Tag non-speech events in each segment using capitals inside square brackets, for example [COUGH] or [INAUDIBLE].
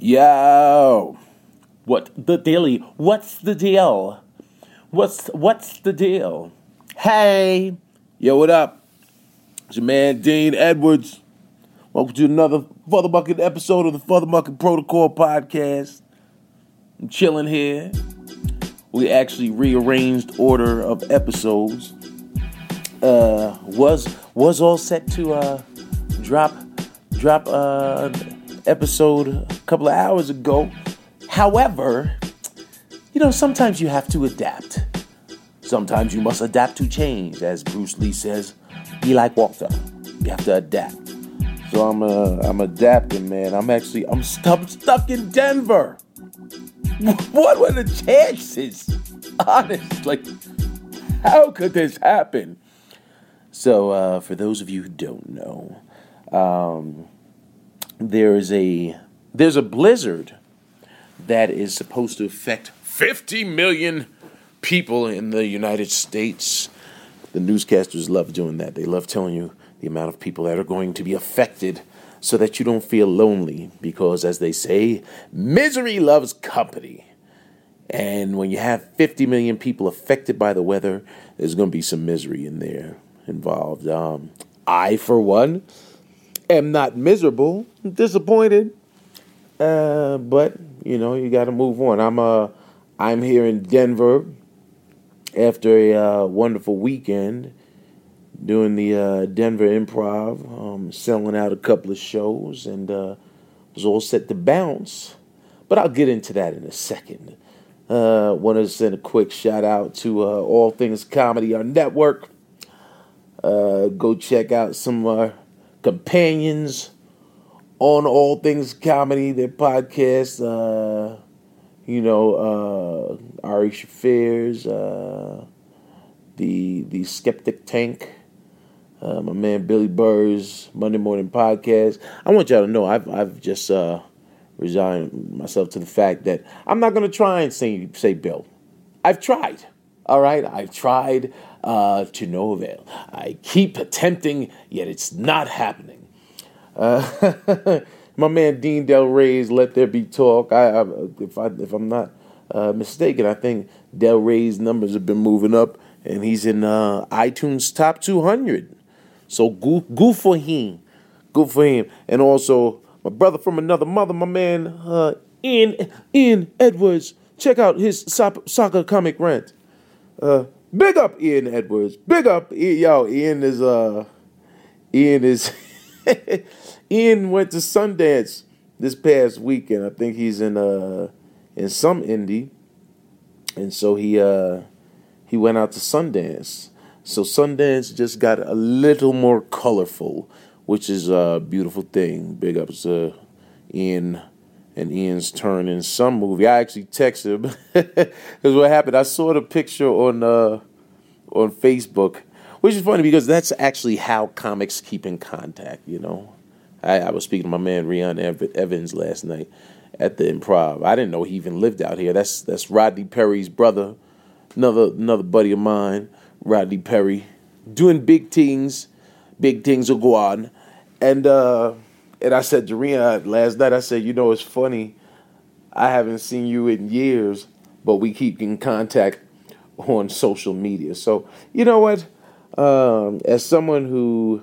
Yo, what the daily? What's the deal? What's what's the deal? Hey, yo, what up? It's your man Dean Edwards. Welcome to another FuthaMuckin' episode of the FuthaMuckin' Protocol podcast. I'm chilling here. We actually rearranged order of episodes. Uh, was was all set to uh drop drop uh episode a couple of hours ago. However, you know, sometimes you have to adapt. Sometimes you must adapt to change, as Bruce Lee says. Be like Walter. You have to adapt. So I'm uh, I'm adapting, man. I'm actually I'm stuck stuck in Denver. [LAUGHS] What were the chances? [LAUGHS] Honest, like, how could this happen? So, uh, for those of you who don't know, um, there is a there's a blizzard that is supposed to affect 50 million people in the United States. The newscasters love doing that. They love telling you the amount of people that are going to be affected so that you don't feel lonely because as they say, misery loves company. And when you have 50 million people affected by the weather, there's going to be some misery in there involved. Um, I, for one, am not miserable, I'm disappointed. Uh, but you know, you got to move on. I'm uh, I'm here in Denver after a uh, wonderful weekend doing the uh, Denver Improv, um, selling out a couple of shows, and uh, was all set to bounce. But I'll get into that in a second. Uh, Want to send a quick shout out to uh, All Things Comedy, our network. Uh, go check out some uh, companions on All Things Comedy, their podcast. Uh, you know, uh, Ari Shaffir's, uh, the the Skeptic Tank, uh, my man Billy Burr's Monday Morning Podcast. I want y'all to know I've I've just uh, resigned myself to the fact that I'm not gonna try and say say Bill. I've tried. All right, I've tried uh, to no avail. I keep attempting, yet it's not happening. Uh, [LAUGHS] my man Dean Delray's "Let There Be Talk." I, I if I if I'm not uh, mistaken, I think Delray's numbers have been moving up, and he's in uh, iTunes top 200. So go, go for him, go for him, and also my brother from another mother, my man uh, Ian Ian Edwards. Check out his soccer comic rant. Uh, big up Ian Edwards. Big up yo. Ian is uh, Ian is. [LAUGHS] Ian went to Sundance this past weekend. I think he's in uh in some indie, and so he uh he went out to Sundance. So Sundance just got a little more colorful, which is a beautiful thing. Big ups to Ian and Ian's turn in some movie. I actually texted him [LAUGHS] because what happened. I saw the picture on uh on Facebook, which is funny because that's actually how comics keep in contact. You know, I, I was speaking to my man Rion Evans last night at the Improv. I didn't know he even lived out here. That's that's Rodney Perry's brother, another another buddy of mine, Rodney Perry, doing big things, big things will go on, and uh, and I said to Rion last night. I said, you know, it's funny. I haven't seen you in years, but we keep in contact on social media. So you know what? Um, as someone who,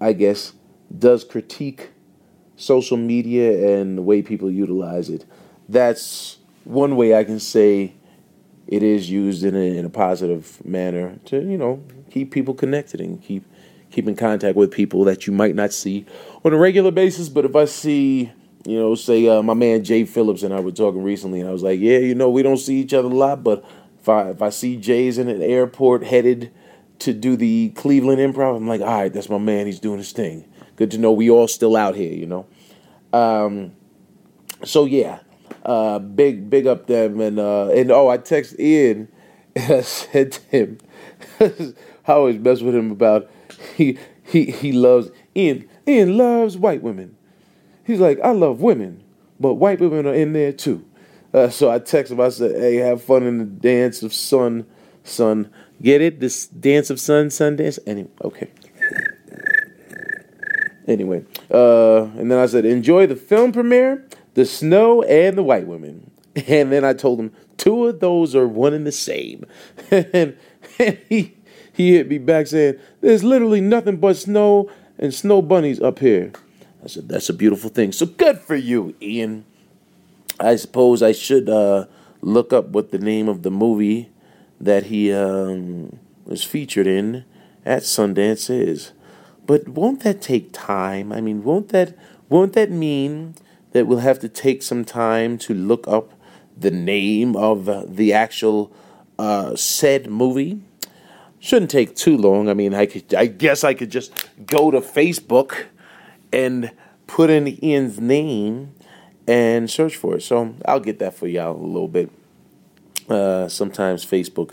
I guess does critique social media and the way people utilize it. That's one way I can say it is used in a, in a positive manner to you know keep people connected and keep keep in contact with people that you might not see on a regular basis. But if I see you know, say uh, my man Jay Phillips and I were talking recently, and I was like, yeah, you know, we don't see each other a lot, but if I if I see Jay's in an airport headed to do the Cleveland Improv, I'm like, all right, that's my man. He's doing his thing good to know we all still out here, you know. Um, so yeah, uh, big big up them and uh, and oh, I text Ian [LAUGHS] and I said to him, [LAUGHS] I always mess with him about he he he loves Ian. Ian loves white women. He's like, I love women, but white women are in there too. Uh, so I text him. I said, Hey, have fun in the dance of sun, sun. Get it? This dance of sun, sun dance. Anyway, okay. Anyway, uh, and then I said, enjoy the film premiere. the snow and the white women. [LAUGHS] And then I told him two of those are one and the same. [LAUGHS] and, and he he hit me back saying, "There's literally nothing but snow and snow bunnies up here." I said, "That's a beautiful thing." So good for you, Ian. I suppose I should uh, look up what the name of the movie that he um, was featured in at Sundance is. But won't that take time? I mean, won't that won't that mean that we'll have to take some time to look up the name of the actual uh, said movie? Shouldn't take too long. I mean, I could, I guess I could just go to Facebook and put in Ian's name and search for it. So I'll get that for y'all a little bit. Uh, sometimes Facebook,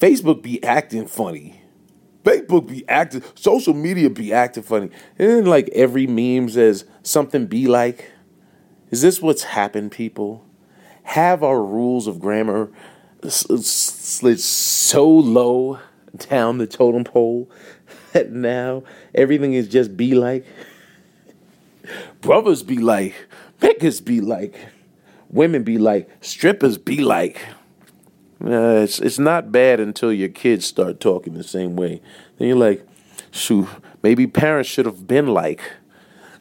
Facebook be acting funny. Facebook be acting, social media be acting funny. And like every meme says something be like. Is this what's happened, people? Have our rules of grammar slid so low [LAUGHS] down the totem pole that [LAUGHS] now everything is just be like? Brothers be like, pickers be like, women be like, strippers be like. Uh, it's it's not bad until your kids start talking the same way. Then you're like, shoot, maybe parents should have been like.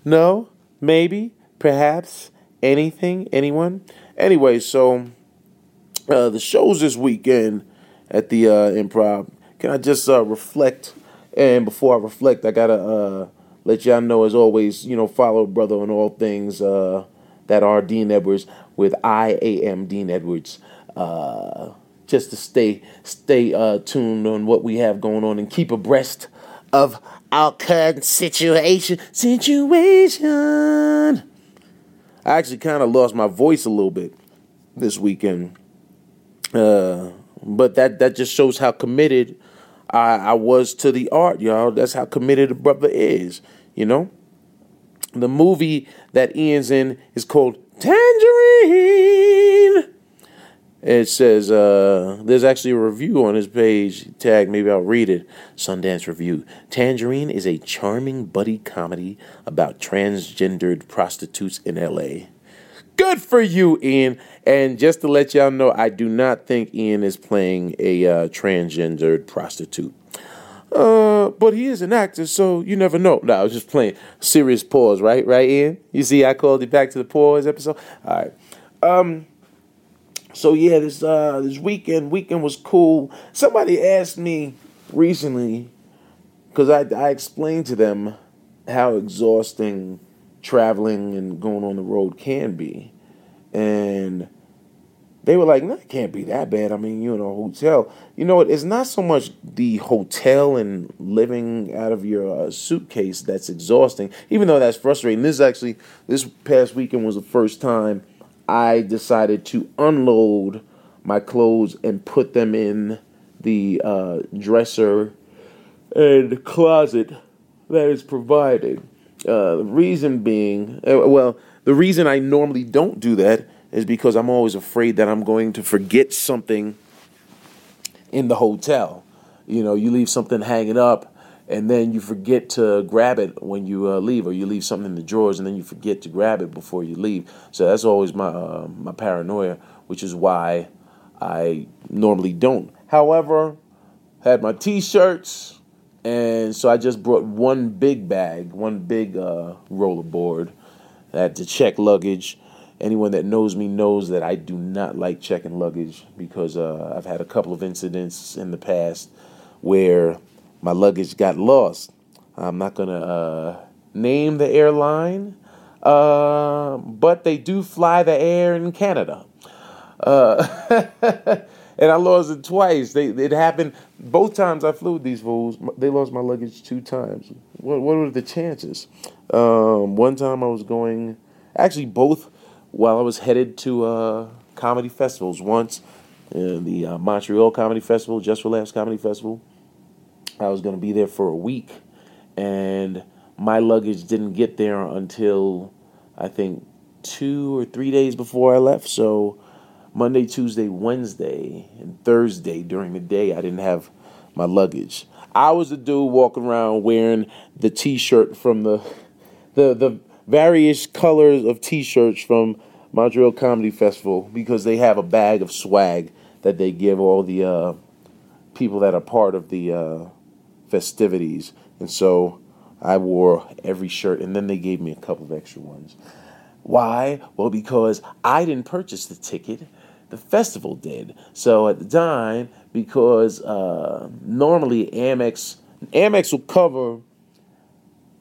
No, maybe, perhaps, anything, anyone. Anyway, so uh, the shows this weekend at the uh, Improv. Can I just uh, reflect? And before I reflect, I gotta uh, let y'all know, as always, you know, follow brother on all things uh, that are Dean Edwards with I am Dean Edwards. Uh, just to stay stay uh, tuned on what we have going on and keep abreast of our current situation. Situation. I actually kind of lost my voice a little bit this weekend, uh, but that that just shows how committed I, I was to the art, y'all. That's how committed a brother is, you know. The movie that Ian's in is called Tangerine. It says uh, there's actually a review on his page. Tag, maybe I'll read it. Sundance Review. Tangerine is a charming buddy comedy about transgendered prostitutes in L.A. Good for you, Ian. And just to let y'all know, I do not think Ian is playing a uh, transgendered prostitute. Uh, but he is an actor, so you never know. No, I was just playing. Serious pause, right? Right, Ian? You see, I called it back to the pause episode. All right. Um. So yeah, this uh this weekend weekend was cool. Somebody asked me recently because I I explained to them how exhausting traveling and going on the road can be, and they were like, "No, it can't be that bad." I mean, you're in a hotel. You know, it's not so much the hotel and living out of your uh, suitcase that's exhausting, even though that's frustrating. This actually, this past weekend was the first time I decided to unload my clothes and put them in the uh, dresser and closet that is provided. Uh, the reason being, uh, well, the reason I normally don't do that is because I'm always afraid that I'm going to forget something in the hotel. You know, you leave something hanging up and then you forget to grab it when you uh, leave, or you leave something in the drawers and then you forget to grab it before you leave. So that's always my uh, my paranoia, which is why I normally don't. However, had my T-shirts, and so I just brought one big bag, one big uh, rollerboard. I had to check luggage. Anyone that knows me knows that I do not like checking luggage because uh, I've had a couple of incidents in the past where my luggage got lost. I'm not going to uh, name the airline, uh, but they do fly the air in Canada. Uh, [LAUGHS] and I lost it twice. They, it happened both times I flew with these fools. They lost my luggage two times. What, what were the chances? Um, one time I was going, actually, both while I was headed to uh, comedy festivals. Once, the uh, Montreal Comedy Festival, Just for Laughs Comedy Festival I was going to be there for a week, and my luggage didn't get there until I think two or three days before I left. So Monday, Tuesday, Wednesday, and Thursday during the day, I didn't have my luggage. I was the dude walking around wearing the T-shirt from the the the various colors of T-shirts from Montreal Comedy Festival because they have a bag of swag that they give all the uh, people that are part of the uh, festivities. And so I wore every shirt, and then they gave me a couple of extra ones. Why? Well, because I didn't purchase the ticket, the festival did. So at the time, because uh, normally Amex Amex will cover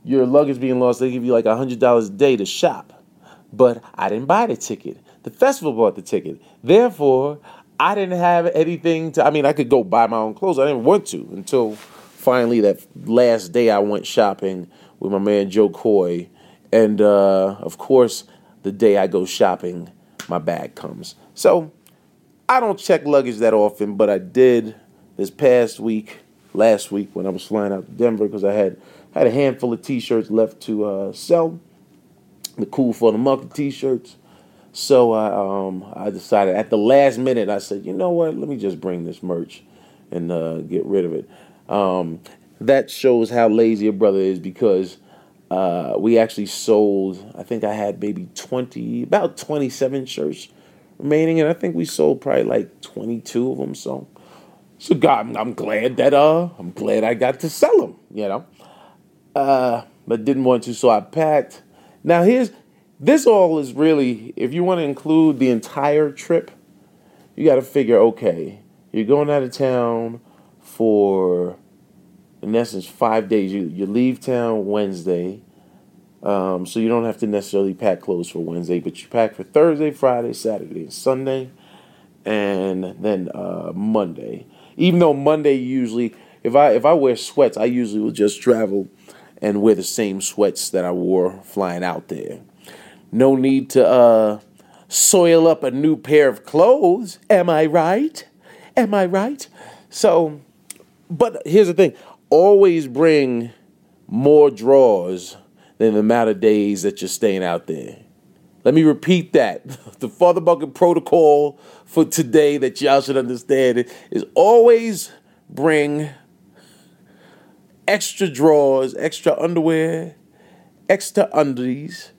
your luggage being lost. They give you like hundred dollars a day to shop, but I didn't buy the ticket. The festival bought the ticket. Therefore, I didn't have anything to. I mean, I could go buy my own clothes. I didn't want to until finally that last day I went shopping with my man Jo Koy, and uh, of course, the day I go shopping, my bag comes. So I don't check luggage that often, but I did this past week, last week when I was flying out to Denver because I had had a handful of T-shirts left to uh, sell, the cool for the market T-shirts. So I um, I decided at the last minute I said, you know what, let me just bring this merch and uh, get rid of it. Um, that shows how lazy a brother is because uh, we actually sold. I think I had maybe twenty, about twenty-seven shirts remaining, and I think we sold probably like twenty-two of them. So, so God, I'm glad that uh, I'm glad I got to sell them. You know, uh, but didn't want to, so I packed. Now here's this all is really if you want to include the entire trip, you got to figure okay, you're going out of town for in essence five days. You you leave town Wednesday, um, so you don't have to necessarily pack clothes for Wednesday, but you pack for Thursday, Friday, Saturday, and Sunday, and then uh, Monday. Even though Monday usually, if I if I wear sweats, I usually will just travel and wear the same sweats that I wore flying out there. No need to uh, soil up a new pair of clothes. Am I right? Am I right? So, but here's the thing always bring more drawers than the amount of days that you're staying out there. Let me repeat that. [LAUGHS] The FuthaMuckin' protocol for today that y'all should understand is always bring extra drawers, extra underwear, extra undies,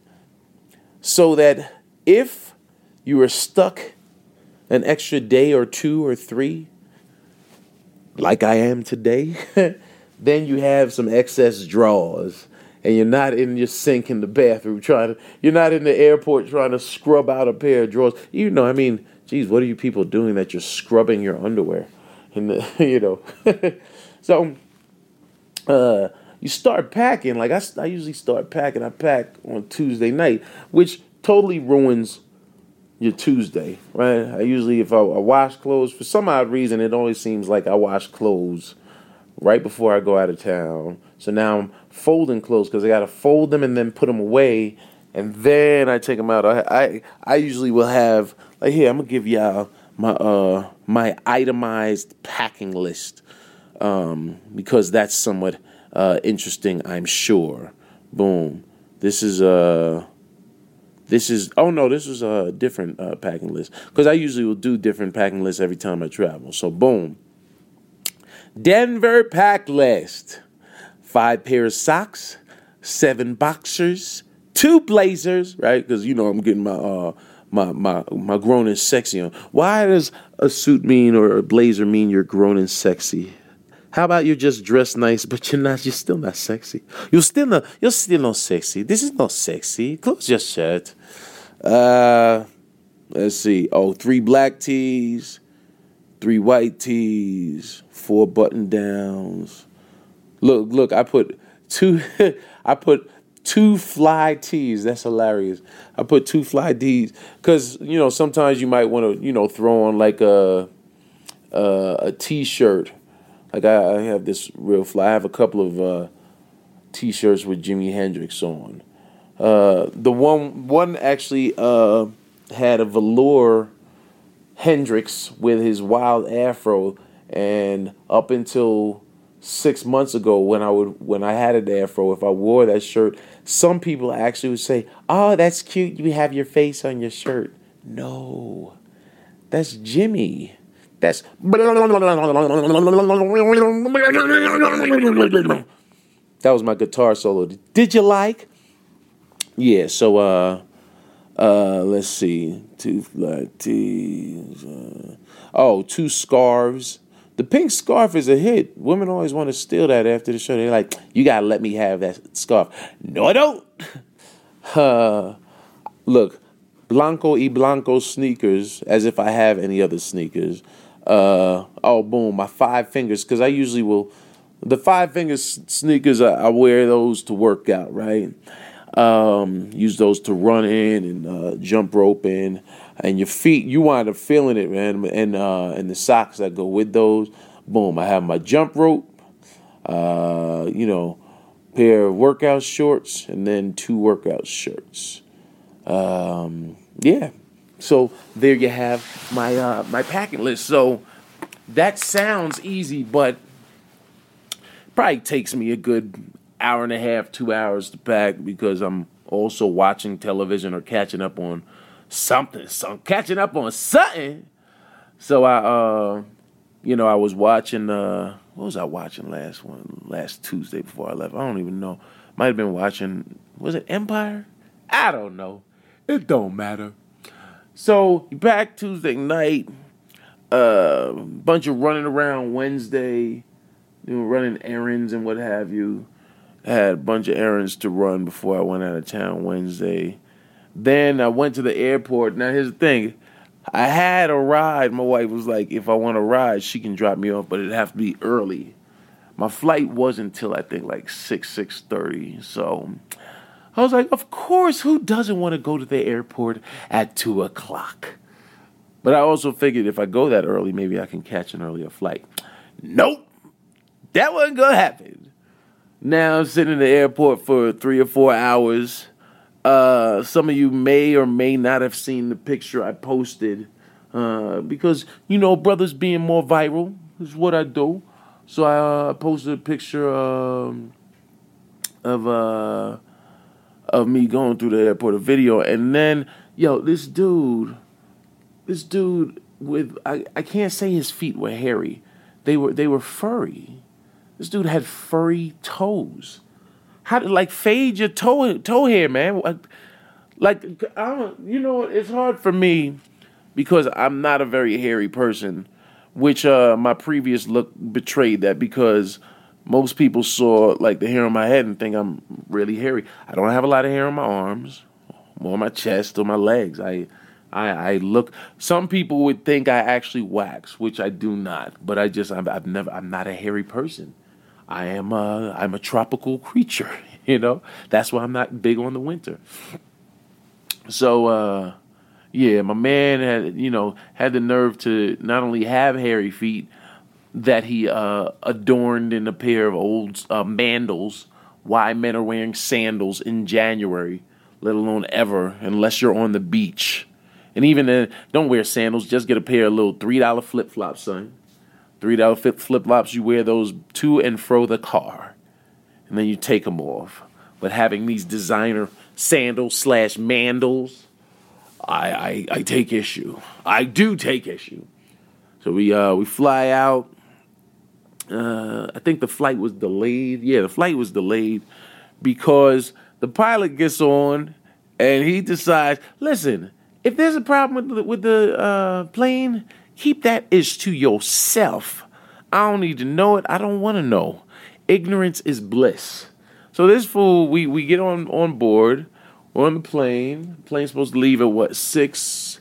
so that if you are stuck an extra day or two or three, like I am today, [LAUGHS] then you have some excess drawers and you're not in your sink in the bathroom trying to you're not in the airport trying to scrub out a pair of drawers. You know, I mean, geez, what are you people doing that you're scrubbing your underwear? And [LAUGHS] you know. [LAUGHS] so uh, you start packing. Like I, I usually start packing. I pack on Tuesday night, which totally ruins your Tuesday, right? I usually, if I, I, wash clothes, for some odd reason, it always seems like I wash clothes right before I go out of town. So now I'm folding clothes because I got to fold them and then put them away, and then I take them out. I, I, I usually will have like here. I'm gonna give y'all my uh my itemized packing list um, because that's somewhat uh, interesting, I'm sure. Boom. This is uh this is oh no, this is a different uh, packing list because I usually will do different packing lists every time I travel. So boom. Denver pack list: five pairs of socks, seven boxers, two blazers. Right, because you know I'm getting my uh my my my grown and sexy on. Why does a suit mean or a blazer mean you're grown and sexy? How about you just dress nice, but you're not, you're still not sexy. You're still not, you're still not sexy. This is not sexy. Close your shirt. Uh, let's see. Oh, three black tees, three white tees, four button downs. Look, look, I put two, [LAUGHS] I put two fly tees. That's hilarious. I put two fly D's because you know sometimes you might want to you know throw on like a a, a t-shirt like I, I have this real fly. I have a couple of uh, T-shirts with Jimi Hendrix on. Uh, the one one actually uh, had a velour Hendrix with his wild afro, and up until six months ago, when I would when I had an afro, if I wore that shirt, some people actually would say, "Oh, that's cute. You have your face on your shirt." No, that's Jimi. That's that was my guitar solo. Did you like? Yeah. So uh, Uh, let's see, two tees. Uh, oh, two scarves. The pink scarf is a hit. Women always want to steal that after the show. They're like, "You gotta let me have that scarf." No, I don't. [LAUGHS] Uh, look, Blanco y Blanco sneakers, as if I have any other sneakers. Uh, oh, boom, my five fingers, because I usually will. The five fingers sneakers, I, I wear those to work out, right? Um, use those to run in and uh, jump rope in, and your feet you wind up feeling it, man. And uh, and the socks that go with those, boom. I have my jump rope, uh, you know, pair of workout shorts, and then two workout shirts. Um, yeah, so there you have my uh, my packing list. So that sounds easy, but probably takes me a good hour and a half, two hours to pack because I'm also watching television or catching up on something. So I'm catching up on something. So I, uh, you know, I was watching. Uh, what was I watching last one? Last Tuesday before I left. I don't even know. Might have been watching. Was it Empire? I don't know. It don't matter. So back Tuesday night. A uh, bunch of running around Wednesday, you know, running errands and what have you. I had a bunch of errands to run before I went out of town Wednesday. Then I went to the airport. Now here's the thing. I had a ride. My wife was like, if I want to ride, she can drop me off, but it'd have to be early. My flight wasn't until I think like six, six thirty. So I was like, of course, who doesn't want to go to the airport at two o'clock? But I also figured if I go that early, maybe I can catch an earlier flight. Nope. That wasn't gonna happen. Now I'm sitting in the airport for three or four hours. Uh, some of you may or may not have seen the picture I posted uh, because you know brothers being more viral is what I do. So I uh, posted a picture um, of uh, of me going through the airport, a video, and then yo, this dude, this dude with I, I can't say his feet were hairy, they were they were furry. This dude had furry toes. How to like fade your toe toe hair, man? Like I don't, you know, it's hard for me because I'm not a very hairy person, which uh my previous look betrayed that because most people saw like the hair on my head and think I'm really hairy. I don't have a lot of hair on my arms, more on my chest or my legs. I I, I look. Some people would think I actually wax, which I do not. But I just I've, I've never. I'm not a hairy person. I am a, I'm a tropical creature, [LAUGHS] you know. That's why I'm not big on the winter. So uh, yeah, my man had you know had the nerve to not only have hairy feet that he uh, adorned in a pair of old uh, mandals. Why men are wearing sandals in January, let alone ever, unless you're on the beach. And even then, don't wear sandals. Just get a pair of little three dollar flip flops, son. Three dollar flip flops. You wear those to and fro the car, and then you take them off. But having these designer sandals slash mandals, I, I I take issue. I do take issue. So we uh we fly out. Uh, I think the flight was delayed. Yeah, the flight was delayed because the pilot gets on and he decides, listen, if there's a problem with the, with the uh, plane, Keep that ish to yourself. I don't need to know it. I don't want to know. Ignorance is bliss. So this fool, we, we get on, on board. We're on the plane. The plane's supposed to leave at what, six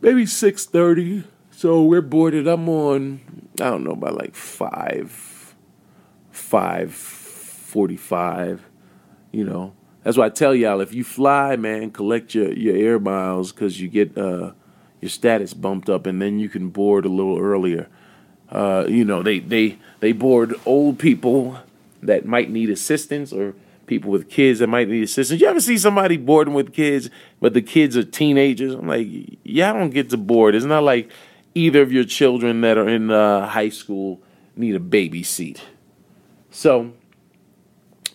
maybe six thirty. So we're boarded. I'm on I don't know, by like five five forty five, you know. That's why I tell y'all if you fly, man, collect your, your air miles because you get uh your status bumped up, and then you can board a little earlier. Uh, you know, they they they board old people that might need assistance or people with kids that might need assistance. You ever see somebody boarding with kids, but the kids are teenagers? I'm like, y'all don't get to board. It's not like either of your children that are in uh, high school need a baby seat. So,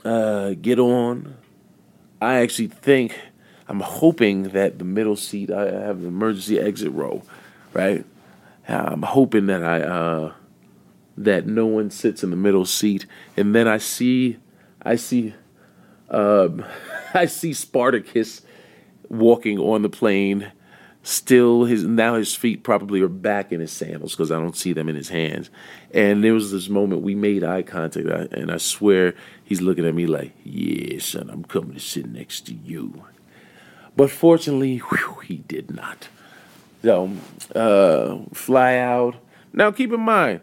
uh, get on. I actually think I'm hoping that the middle seat, I have an emergency exit row, right? I'm hoping that I uh, that no one sits in the middle seat, and then I see, I see, um, [LAUGHS] I see Spartacus walking on the plane. Still, his now his feet probably are back in his sandals because I don't see them in his hands. And there was this moment we made eye contact, and I swear he's looking at me like, "Yeah, son, I'm coming to sit next to you." But fortunately, whew, he did not. So, uh, fly out. Now, keep in mind,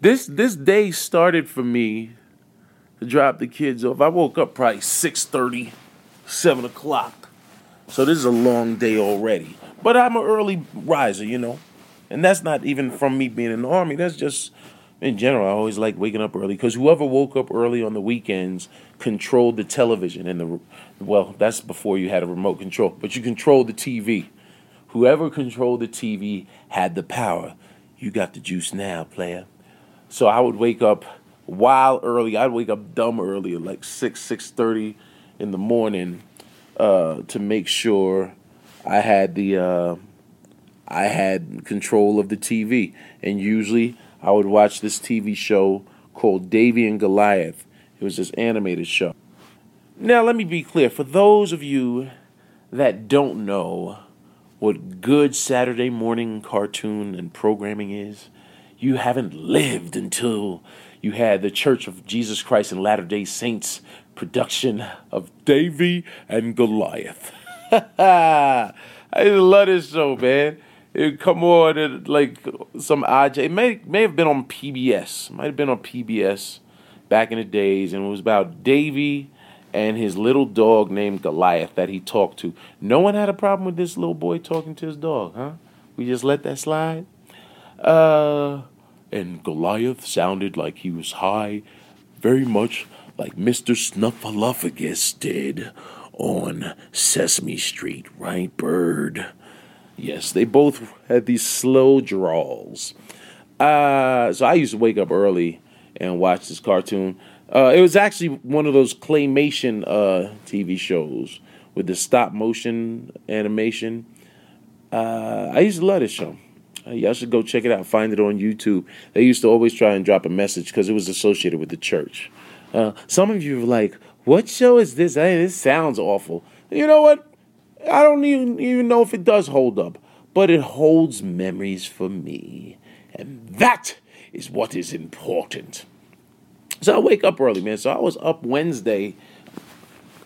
this this day started for me to drop the kids off. I woke up probably 6.30, 7 o'clock. So this is a long day already. But I'm an early riser, you know. And that's not even from me being in the army. That's just in general. I always like waking up early because whoever woke up early on the weekends controlled the television and the well, that's before you had a remote control, but you controlled the TV. Whoever controlled the TV had the power. You got the juice now, player. So I would wake up wild early. I'd wake up dumb early, like six six thirty in the morning, uh, to make sure I had the uh, I had control of the TV. And usually I would watch this TV show called Davey and Goliath. It was this animated show. Now let me be clear for those of you that don't know what good Saturday morning cartoon and programming is, you haven't lived until you had the Church of Jesus Christ and Latter day Saints production of Davey and Goliath. [LAUGHS] I love this show, man. It come on at like some odd. It may may have been on PBS. Might have been on PBS back in the days, and it was about Davey and his little dog named Goliath that he talked to. No one had a problem with this little boy talking to his dog, huh? We just let that slide. Uh, and Goliath sounded like he was high, very much like Mr. Snuffleupagus did on Sesame Street, right, Bird? Yes, they both had these slow drawls. Uh, so I used to wake up early and watch this cartoon. Uh, it was actually one of those claymation uh, TV shows with the stop motion animation. Uh, I used to love this show. Uh, y'all should go check it out. Find it on YouTube. They used to always try and drop a message because it was associated with the church. Uh, some of you are like, "What show is this? Hey, this sounds awful." You know what? I don't even even know if it does hold up, but it holds memories for me, and that is what is important. So I wake up early, man. So I was up Wednesday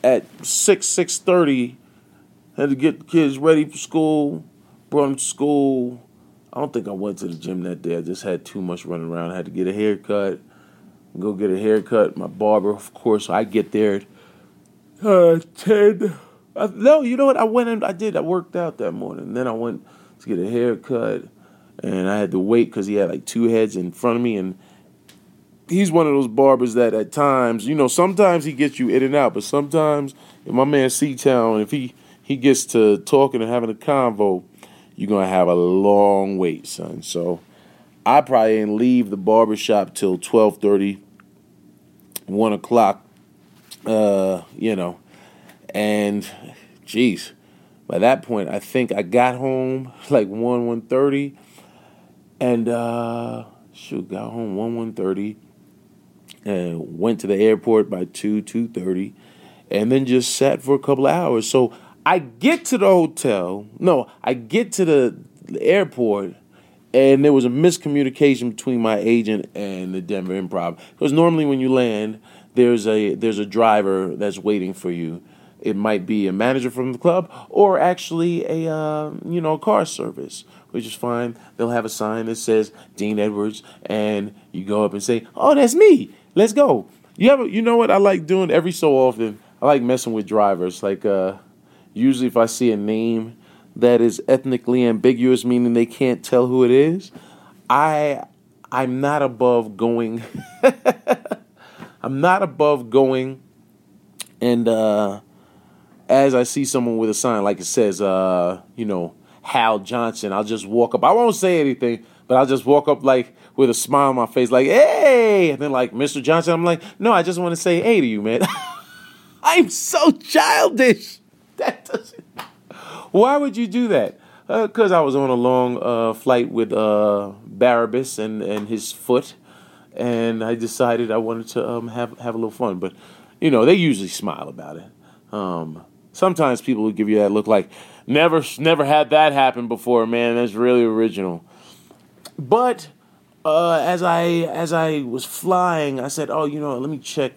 at six six thirty. Had to get the kids ready for school. Brought them to school I don't think I went to the gym that day. I just had too much running around. I had to get a haircut, go get a haircut. My barber, of course, I get there uh, 10. I, no, you know what? I went and I did. I worked out that morning. Then I went to get a haircut, and I had to wait because he had like two heads in front of me. And he's one of those barbers that at times, you know, sometimes he gets you in and out, but sometimes, my man C Town, if he, he gets to talking and having a convo, you're gonna have a long wait, son. So I probably didn't leave the barbershop till 12:30, 1 o'clock. Uh, you know, and jeez, by that point I think I got home [LAUGHS] like 1, 1.30 and uh shoot, got home 1, 1.30 and went to the airport by 2, 2.30 and then just sat for a couple of hours. So I get to the hotel. No, I get to the, airport, and there was a miscommunication between my agent and the Denver Improv. Because normally when you land, there's a there's a driver that's waiting for you. It might be a manager from the club or actually a uh, you know car service, which is fine. They'll have a sign that says Dean Edwards, and you go up and say, "Oh, that's me. Let's go." You ever you know what I like doing every so often? I like messing with drivers. Like uh, Usually, if I see a name that is ethnically ambiguous, meaning they can't tell who it is, I I'm not above going. [LAUGHS] I'm not above going, and uh, as I see someone with a sign like it says, uh, you know, Hal Johnson, I'll just walk up. I won't say anything, but I'll just walk up like with a smile on my face, like, "Hey!" And then like, "Mr. Johnson," I'm like, "No, I just want to say hey to you, man." [LAUGHS] I'm so childish. that doesn't. [LAUGHS] Why would you do that? Because uh, I was on a long uh, flight with uh, Barabbas and, and his foot, and I decided I wanted to um, have have a little fun. But you know, they usually smile about it. Um, sometimes people will give you that look like never never had that happen before, man. That's really original. But uh, as I as I was flying, I said, "Oh, you know, let me check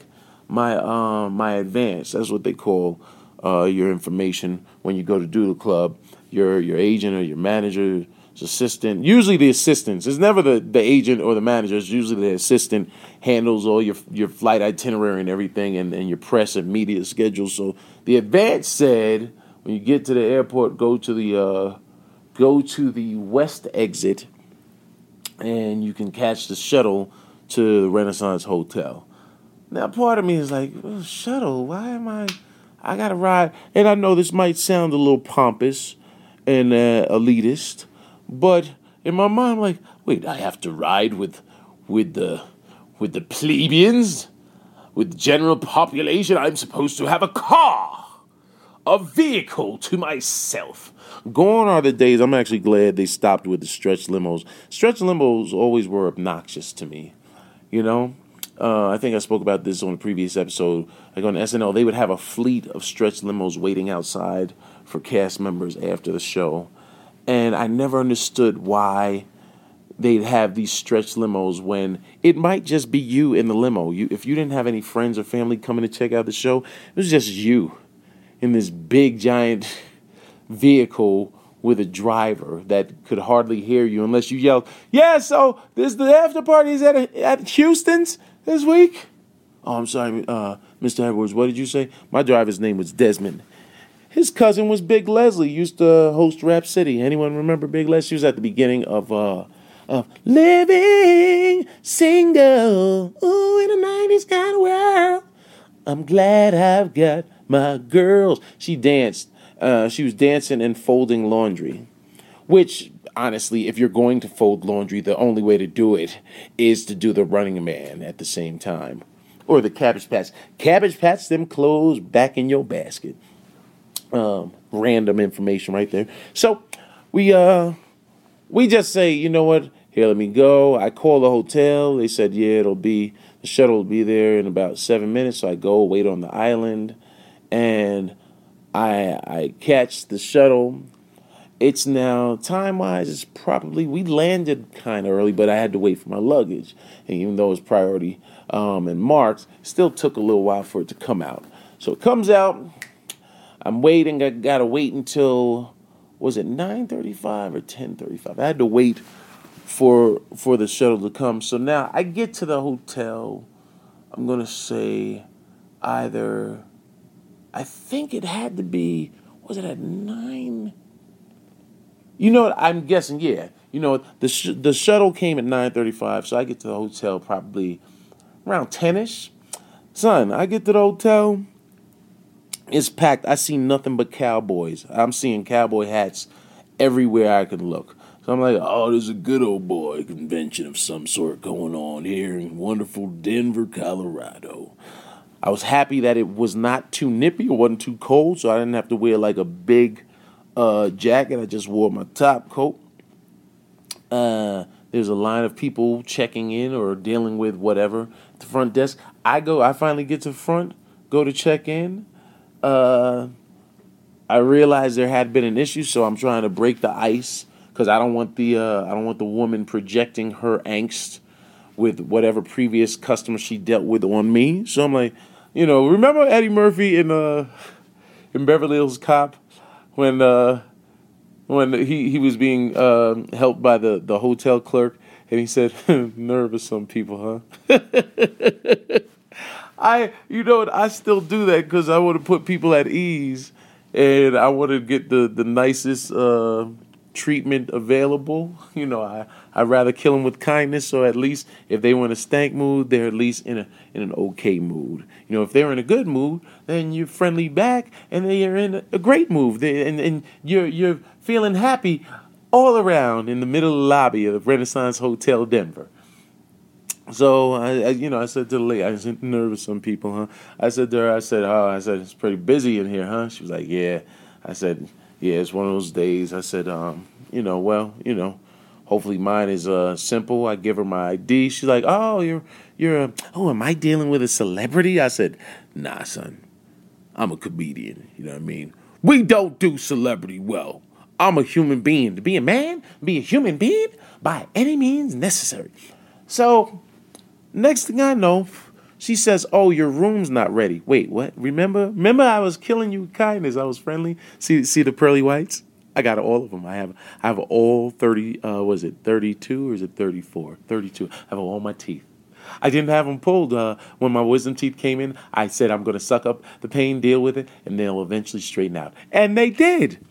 my um, my advance. That's what they call uh, your information when you go to do the club. Your your agent or your manager's assistant, usually the assistants. It's never the, the agent or the manager. It's usually the assistant handles all your your flight itinerary and everything, and, and your press and media schedule. So the advance said when you get to the airport, go to the uh, go to the west exit, and you can catch the shuttle to the Renaissance Hotel. Now, part of me is like, oh, shuttle, why am I? I gotta ride. And I know this might sound a little pompous and uh, elitist, but in my mind, I'm like, wait, I have to ride with, with the, with the plebeians, with the general population. I'm supposed to have a car, a vehicle to myself. Gone are the days. I'm actually glad they stopped with the stretch limos. Stretch limos always were obnoxious to me, you know. Uh, I think I spoke about this on a previous episode. Like on SNL, they would have a fleet of stretch limos waiting outside for cast members after the show. And I never understood why they'd have these stretch limos when it might just be you in the limo. You, if you didn't have any friends or family coming to check out the show, it was just you in this big giant vehicle with a driver that could hardly hear you unless you yelled, "Yeah, so this the after party is at at Houston's." this week. Oh, I'm sorry, uh, Mr. Edwards. What did you say? My driver's name was Desmond. His cousin was Big Leslie. Used to host Rap City. Anyone remember Big Leslie? She was at the beginning of uh, of Living Single. Ooh, in a '90s kind of world. I'm glad I've got my girls. She danced. Uh, she was dancing and folding laundry, which honestly, if you're going to fold laundry, the only way to do it is to do the running man at the same time. Or the cabbage patch. Cabbage patch them clothes back in your basket. Um, random information right there. So we uh we just say, you know what, here let me go. I call the hotel. They said, yeah, it'll be the shuttle will be there in about seven minutes. So I go wait on the island and I I catch the shuttle it's now time wise. It's probably we landed kind of early, but I had to wait for my luggage, and even though it was priority um, and marks, still took a little while for it to come out. So it comes out. I'm waiting. I gotta wait until was it 9:35 or 10:35? I had to wait for for the shuttle to come. So now I get to the hotel. I'm gonna say either. I think it had to be. Was it at nine? You know? I'm guessing, yeah. You know, the sh- the shuttle came at 9:35, so I get to the hotel probably around 10ish. Son, I get to the hotel. It's packed. I see nothing but cowboys. I'm seeing cowboy hats everywhere I can look. So I'm like, oh, there's a good old boy convention of some sort going on here in wonderful Denver, Colorado. I was happy that it was not too nippy, it wasn't too cold, so I didn't have to wear like a big uh, jacket. I just wore my top coat. Uh, there's a line of people checking in or dealing with whatever at the front desk. I go. I finally get to the front, go to check in. Uh, I realized there had been an issue, so I'm trying to break the ice because I don't want the uh, I don't want the woman projecting her angst with whatever previous customer she dealt with on me. So I'm like, you know, remember Eddie Murphy in uh in Beverly Hills Cop when uh, when he, he was being uh, helped by the, the hotel clerk, and he said, [LAUGHS] "Nervous some people, huh?" [LAUGHS] I you know what I still do that because I want to put people at ease, and I want to get the the nicest uh, treatment available. [LAUGHS] You know, I I'd rather kill them with kindness, so at least if they were in a stank mood, they're at least in a in an okay mood. You know, if they're in a good mood, then you're friendly back, and they're in a great mood, they, and and you're you're feeling happy all around in the middle lobby of the Renaissance Hotel Denver. So I, I, you know, I said to the lady, I was nervous. Some people, huh? I said to her, I said, oh, I said it's pretty busy in here, huh? She was like, yeah. I said, yeah, it's one of those days. I said, um, you know, well, you know, hopefully mine is uh simple. I give her my ID. She's like, oh, you're you're a, oh, am I dealing with a celebrity? I said, nah, son. I'm a comedian. You know what I mean? We don't do celebrity well. I'm a human being. To be a man, be a human being by any means necessary. So, next thing I know, she says, "Oh, your room's not ready." Wait, what? Remember? Remember I was killing you with kindness. I was friendly. See see the pearly whites? I got all of them. I have I have all 30 uh was it 32 or is it 34? 32. I have all my teeth. I didn't have them pulled uh, when my wisdom teeth came in. I said I'm going to suck up the pain, deal with it, and they'll eventually straighten out. And they did.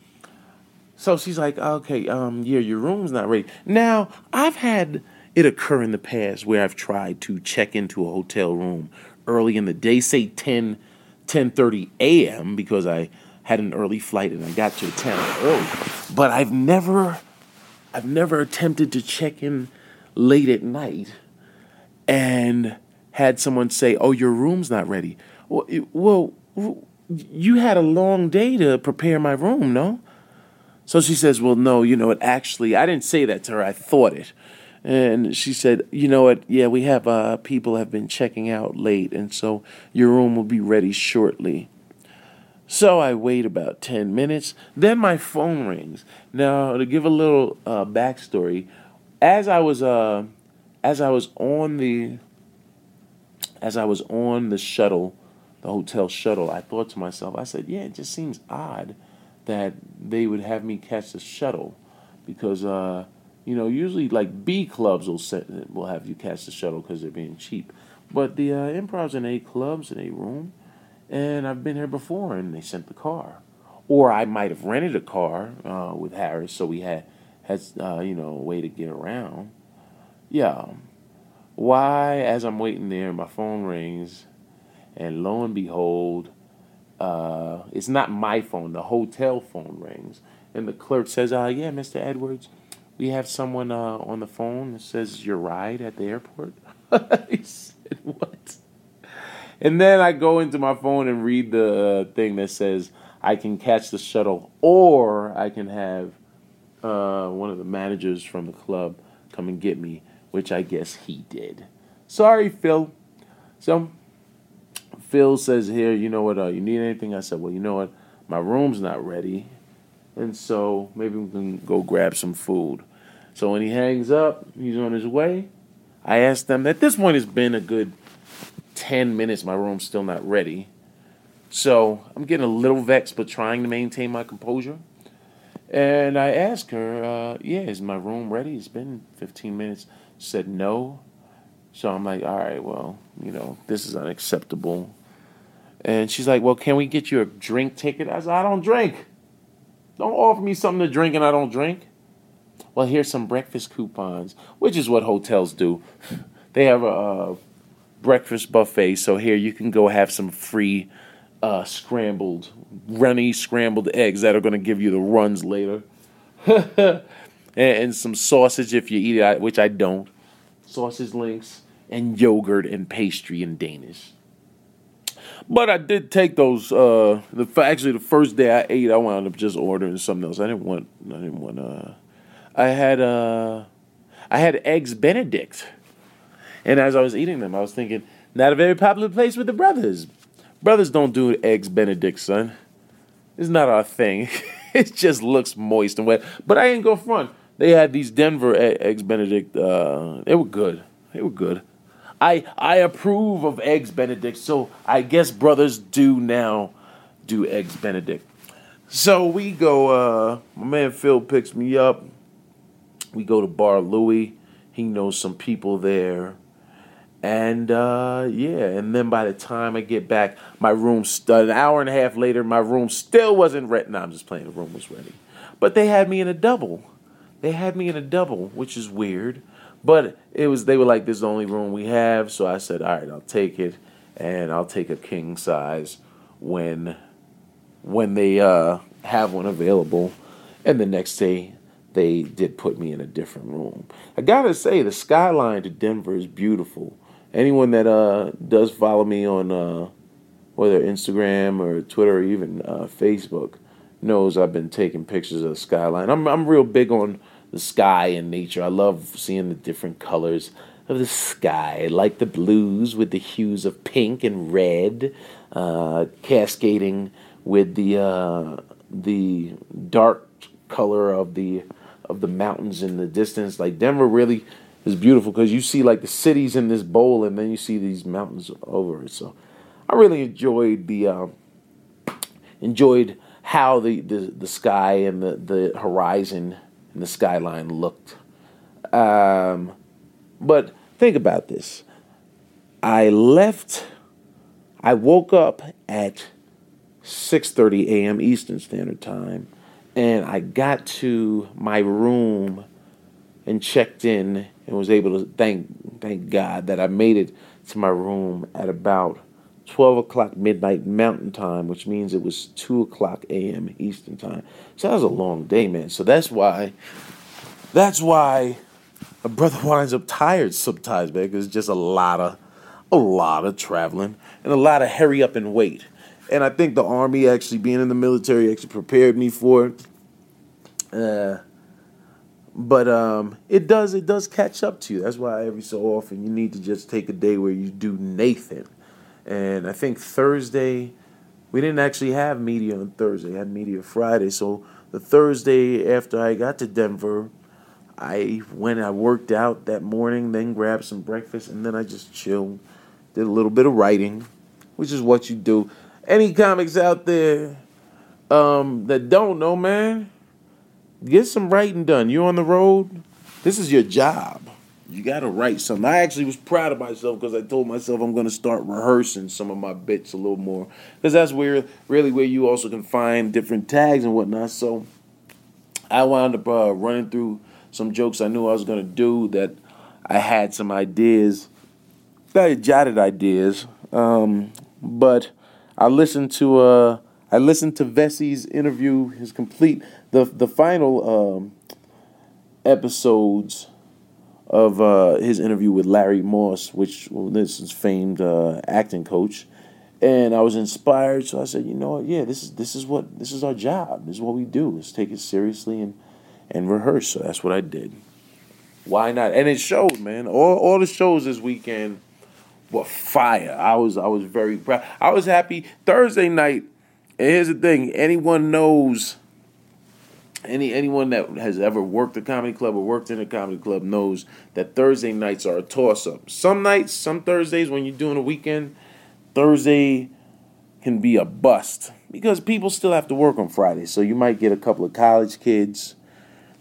So she's like, okay, um, yeah, your room's not ready. Now, I've had it occur in the past where I've tried to check into a hotel room early in the day, say 10, 10.30 a.m. because I had an early flight and I got to the town early. But I've never, I've never attempted to check in late at night and had someone say, "Oh, your room's not ready." Well, it, well, you had a long day to prepare my room, no? So she says, Well, no, you know it Actually, I didn't say that to her. I thought it. And she said, You know what? Yeah, we have uh, people have been checking out late, and so your room will be ready shortly. So I wait about 10 minutes. Then my phone rings. Now, to give a little uh, backstory, as I was uh, as I was on the as I was on the shuttle, the hotel shuttle, I thought to myself, I said, yeah, it just seems odd that they would have me catch the shuttle because uh, you know usually like B clubs will set, will have you catch the shuttle because they're being cheap, but the uh, improvs in A clubs in A room, and I've been here before and they sent the car, or I might have rented a car uh, with Harris so we had had uh, you know a way to get around. Yeah, why as I'm waiting there my phone rings, and lo and behold uh, it's not my phone, the hotel phone rings. And the clerk says, uh, yeah, Mr. Edwards, we have someone uh, on the phone that says your ride at the airport. [LAUGHS] he said, what? And then I go into my phone and read the uh, thing that says I can catch the shuttle or I can have uh, one of the managers from the club come and get me, which I guess he did. Sorry, Phil. So Phil says here, you know what, uh, you need anything? I said, well, you know what, my room's not ready. And so maybe we can go grab some food. So when he hangs up, he's on his way. I asked them, at this point, it's been a good 10 minutes. My room's still not ready. So I'm getting a little vexed, but trying to maintain my composure. And I asked her, uh, yeah, is my room ready? It's been 15 minutes. She said no. So I'm like, all right, well, you know, this is unacceptable. And she's like, Well, can we get you a drink ticket? I said, I don't drink. Don't offer me something to drink and I don't drink. Well, here's some breakfast coupons, which is what hotels do. [LAUGHS] They have a, a breakfast buffet, so here you can go have some free uh, scrambled, runny scrambled eggs that are going to give you the runs later. [LAUGHS] and, and, some sausage if you eat it, which I don't. Sausage links and yogurt and pastry and Danish. But I did take those. Uh, the actually the first day I ate, I wound up just ordering something else. I didn't want. I didn't want. Uh, I had. Uh, I had eggs Benedict, and as I was eating them, I was thinking, not a very popular place with the brothers. Brothers don't do eggs Benedict, son. It's not our thing. [LAUGHS] it just looks moist and wet. But I ain't go front. They had these Denver eggs Benedict. Uh, they were good. They were good. I I approve of eggs Benedict, so I guess brothers do now do eggs Benedict. So we go. Uh, my man Phil picks me up. We go to Bar Louie. He knows some people there. And uh, yeah, and then by the time I get back, my room, st- an hour and a half later, my room still wasn't ready. No, I'm just playing, the room was ready. But they had me in a double. They had me in a double, which is weird. But it was they were like, "This is the only room we have," so I said, "All right, I'll take it, and I'll take a king size when when they uh, have one available." And the next day, they did put me in a different room. I gotta say, the skyline to Denver is beautiful. Anyone that uh, does follow me on uh, whether Instagram or Twitter or even uh, Facebook knows I've been taking pictures of the skyline. I'm I'm real big on the sky and nature. I love seeing the different colors. of the sky, like the blues with the hues of pink and red, uh, cascading with the uh, the dark color of the of the mountains in the distance. Like Denver really is beautiful because you see like the cities in this bowl, and then you see these mountains over it. So I really enjoyed the uh, enjoyed how the, the, the sky and the, the horizon and the skyline looked. Um, but think about this. I left. I woke up at 6:30 a.m. Eastern Standard Time, and I got to my room and checked in and was able to thank thank God that I made it to my room at about 12 o'clock midnight Mountain Time, which means it was 2 o'clock a.m. Eastern Time. So that was a long day, man. So that's why, that's why a brother [LAUGHS] winds up tired sometimes, man, because it's just a lot of, a lot of traveling and a lot of hurry up and wait. And I think the army actually being in the military actually prepared me for it. Uh, but um, it does it does catch up to you. That's why every so often you need to just take a day where you do Nathan. And I think Thursday we didn't actually have media on Thursday. I had media Friday. So the Thursday after I got to Denver, I went I worked out that morning, then grabbed some breakfast, and then I just chilled. Did a little bit of writing, which is what you do. Any comics out there um, that don't know, man, get some writing done. You on the road? This is your job. You got to write something. I actually was proud of myself because I told myself I'm to start rehearsing some of my bits a little more because that's where really where you also can find different tags and whatnot. So I wound up uh, running through some jokes I knew I was to do that I had some ideas, I jotted ideas, um, but I listened to uh, I listened to Vecsey's interview, his complete the the final um, episodes of uh, his interview with Larry Moss, which well, this is famed uh, acting coach, and I was inspired. So I said, you know what? Yeah, this is this is what this is our job. This is what we do. Let's take it seriously and and rehearse. So that's what I did. Why not? And it showed, man. All all the shows this weekend were fire. I was I was very proud. I was happy Thursday night. And here's the thing: anyone knows any anyone that has ever worked a comedy club or worked in a comedy club knows that Thursday nights are a toss up. Some nights, some Thursdays when you're doing a weekend, Thursday can be a bust because people still have to work on Friday. So you might get a couple of college kids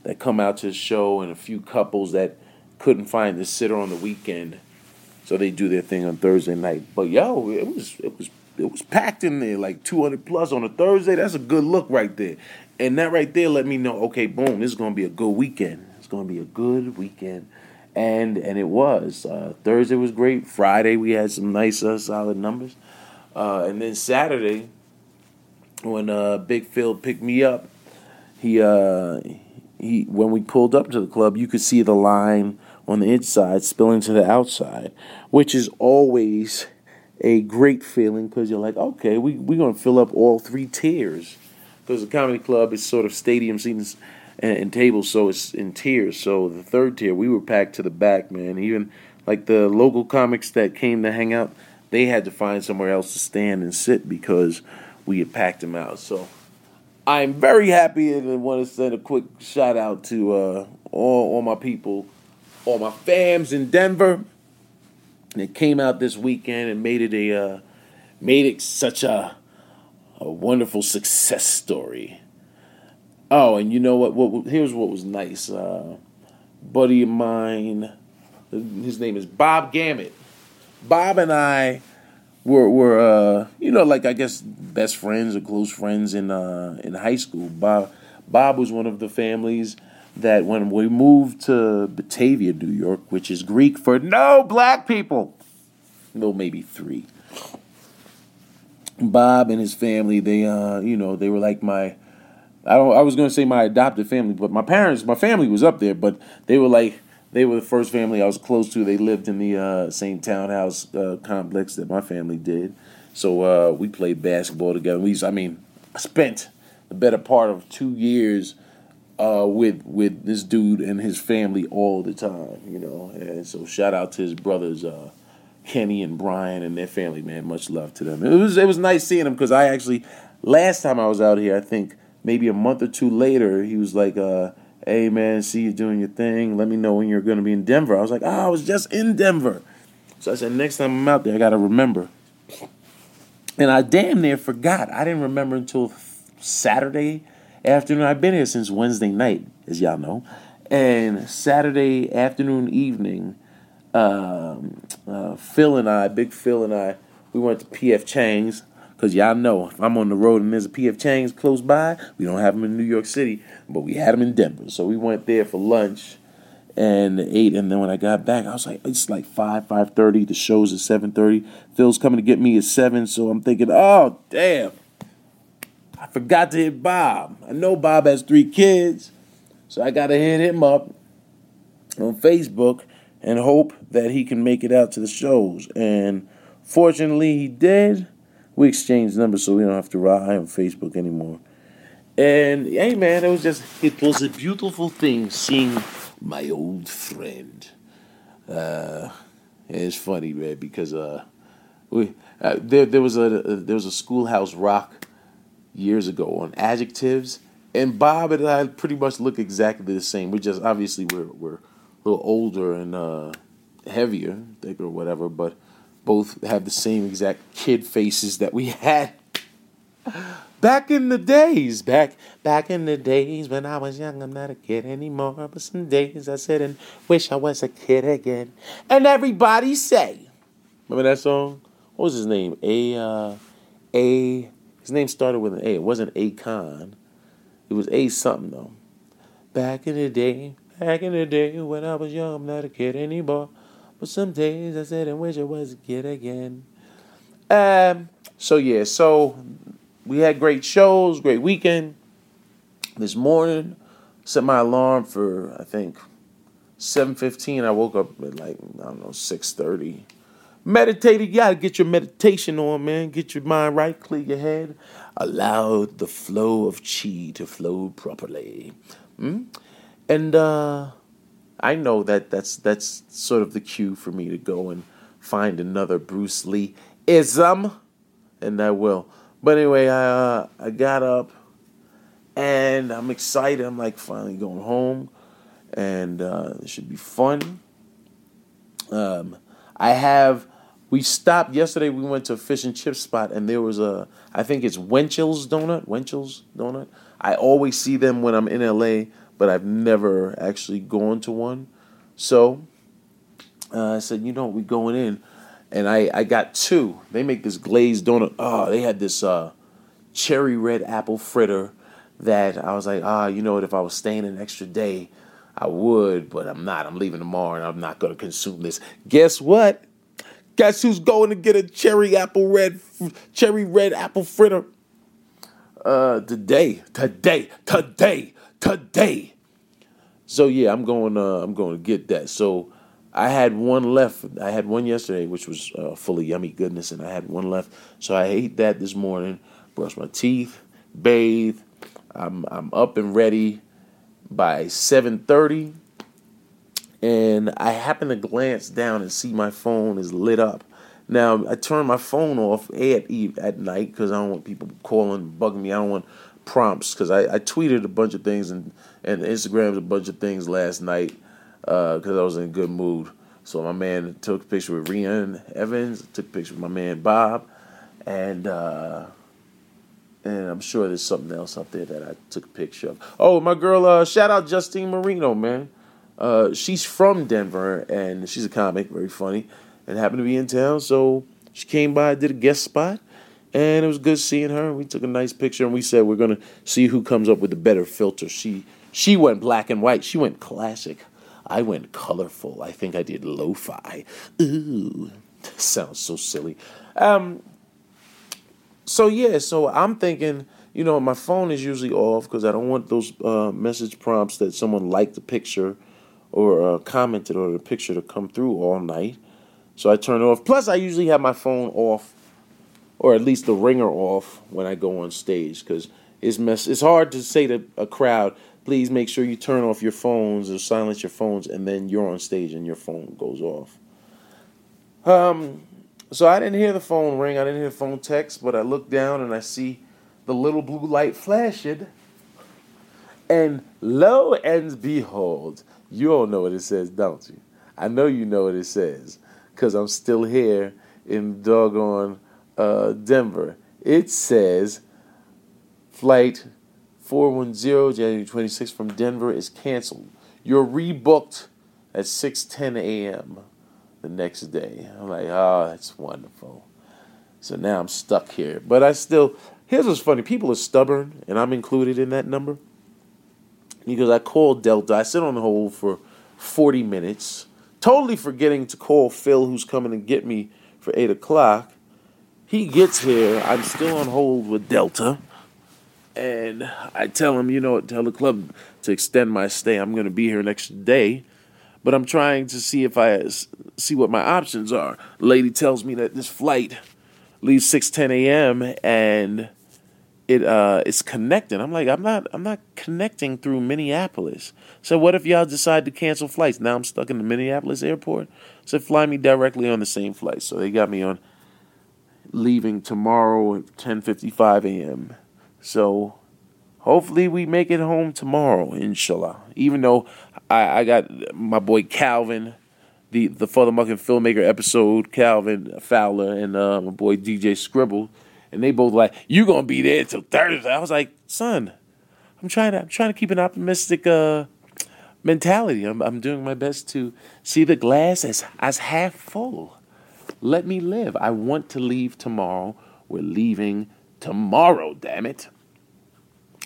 that come out to the show and a few couples that couldn't find the sitter on the weekend. So they do their thing on Thursday night. But yo, it was it was it was packed in there like 200 plus on a Thursday. That's a good look right there. And that right there let me know, okay, boom, this is to be a good weekend. It's to be a good weekend. And and it was. Uh, Thursday was great. Friday we had some nice uh, solid numbers. Uh, and then Saturday when uh, Big Phil picked me up, he uh, he when we pulled up to the club, you could see the line on the inside spilling to the outside, which is always a great feeling because you're like, okay, we we're gonna fill up all three tiers because the comedy club is sort of stadium seats and, and, tables, so it's in tiers. So the third tier, we were packed to the back, man. Even like the local comics that came to hang out, they had to find somewhere else to stand and sit because we had packed them out. So I'm very happy and I want to send a quick shout out to uh, all all my people, all my fams in Denver it came out this weekend and made it a uh, made it such a a wonderful success story. Oh, and you know what? What here's what was nice. Uh, buddy of mine, his name is Bob Gammett. Bob and I were were uh, you know like I guess best friends or close friends in uh, in high school. Bob Bob was one of the families that when we moved to Batavia, New York, which is Greek for no black people, no, maybe three. Bob and his family, they, uh, you know, they were like my, I don't, I was to say my adopted family, but my parents, my family was up there, but they were like, they were the first family I was close to. They lived in the uh, same townhouse uh, complex that my family did. So uh, we played basketball together. We, I mean, I spent the better part of two years uh, with with this dude and his family all the time, you know. And so shout out to his brothers, uh, Kenny and Brian and their family, man. Much love to them. It was it was nice seeing them because I actually last time I was out here, I think maybe a month or two later, he was like, uh, "Hey man, see you doing your thing. Let me know when you're gonna be in Denver." I was like, "Oh, I was just in Denver." So I said, "Next time I'm out there, I gotta remember." And I damn near forgot. I didn't remember until Saturday afternoon. I've been here since Wednesday night, as y'all know. And Saturday afternoon, evening, um, uh, Phil and I, Big Phil and I, we went to PF Chang's. Because y'all know, if I'm on the road and there's a PF Chang's close by, we don't have them in New York City, but we had them in Denver. So we went there for lunch and ate. And then when I got back, I was like, it's like 5, 5.30. The show's at 7.30. Phil's coming to get me at 7. So I'm thinking, oh, damn. I forgot to hit Bob. I know Bob has three kids. So I got to hit him up on Facebook and hope that he can make it out to the shows. And fortunately, he did. We exchanged numbers so we don't have to ride on Facebook anymore. And hey, man, it was just, it was a beautiful thing seeing my old friend. Uh, it's funny, man, because uh, we uh, there there was a uh, there was a schoolhouse rock years ago on adjectives, and Bob and I pretty much look exactly the same. We just obviously we're we're a little older and uh, heavier, thicker, or whatever, but both have the same exact kid faces that we [LAUGHS] had back in the days. Back back in the days when I was young, I'm not a kid anymore. But some days I sit and wish I was a kid again. And everybody say, remember that song? What was his name? A uh, A. His name started with an A. It wasn't Akon. It was A something though. Back in the day, back in the day when I was young, I'm not a kid anymore. But some days I said and wish I was a kid again. Um. So yeah. So we had great shows, great weekend. This morning, set my alarm for I think 7:15. I woke up at like I don't know 6:30. Meditated, you gotta get your meditation on, man. Get your mind right, clear your head, allow the flow of chi to flow properly. Mm? And uh, I know that that's that's sort of the cue for me to go and find another Bruce Lee ism, and I will. But anyway, I uh, I got up and I'm excited. I'm like finally going home, and uh, it should be fun. Um, I have. We stopped yesterday. We went to a fish and chip spot, and there was a. I think it's Winchell's Donut. Winchell's Donut. I always see them when I'm in LA, but I've never actually gone to one. So uh, I said, you know, we going in, and I I got two. They make this glazed donut. Oh, they had this uh, cherry red apple fritter that I was like, ah, you know what? If I was staying an extra day, I would, but I'm not. I'm leaving tomorrow, and I'm not going to consume this. Guess what? Guess who's going to get a cherry apple red, cherry red apple fritter? Uh, today, today, today, today. So yeah, I'm going. Uh, I'm going to get that. So I had one left. I had one yesterday, which was uh, full of yummy goodness, and I had one left. So I ate that this morning. Brushed my teeth, bathe. I'm I'm up and ready by 7:30, and I happen to glance down and see my phone is lit up. Now I turn my phone off at at night because I don't want people calling, bugging me. I don't want prompts because I, I tweeted a bunch of things and and Instagrammed a bunch of things last night uh, I was in a good mood. So my man took a picture with Rian Evans, took a picture with my man Bob, and uh, and I'm sure there's something else up there that I took a picture of. Oh, my girl, uh, shout out Justine Marino, man. Uh, she's from Denver and she's a comic, very funny, and happened to be in town. So she came by, did a guest spot, and it was good seeing her. We took a nice picture and we said we're gonna see who comes up with the better filter. She she went black and white. She went classic. I went colorful. I think I did lo-fi. Ooh, sounds so silly. Um, so yeah, so I'm thinking, you know, my phone is usually off because I don't want those uh, message prompts that someone liked the picture or uh, commented on the picture to come through all night. So I turn it off. Plus, I usually have my phone off, or at least the ringer off when I go on stage because it's mess. It's hard to say to a crowd, please make sure you turn off your phones or silence your phones, and then you're on stage and your phone goes off. Um, so I didn't hear the phone ring. I didn't hear the phone text, but I look down and I see the little blue light flashing. And lo and behold, you all know what it says, don't you? I know you know what it says, because I'm still here in doggone uh, Denver. It says flight 410 January 26th from Denver is canceled. You're rebooked at 6:10 a.m. the next day. I'm like, oh, that's wonderful. So now I'm stuck here. But I still here's what's funny. People are stubborn, and I'm included in that number. Because I called Delta. I sit on hold for 40 minutes, totally forgetting to call Phil, who's coming to get me for 8 o'clock. He gets here. I'm still on hold with Delta and I tell him, you know, tell the club to extend my stay. I'm going to be here next day, but I'm trying to see if I see what my options are. Lady tells me that this flight leaves 6:10 a.m. and it uh it's connecting. I'm like, I'm not I'm not connecting through Minneapolis. So what if y'all decide to cancel flights? Now I'm stuck in the Minneapolis airport. So fly me directly on the same flight. So they got me on leaving tomorrow at 10:55 a.m. So hopefully we make it home tomorrow, inshallah. Even though I, I got my boy Calvin, the the FuthaMuckin' filmmaker episode, Calvin Fowler and uh, my boy DJ Scribble, and they both like, You gonna be there till Thursday. I was like, son, I'm trying to I'm trying to keep an optimistic uh, mentality. I'm I'm doing my best to see the glass as as half full. Let me live. I want to leave tomorrow. We're leaving tomorrow, damn it.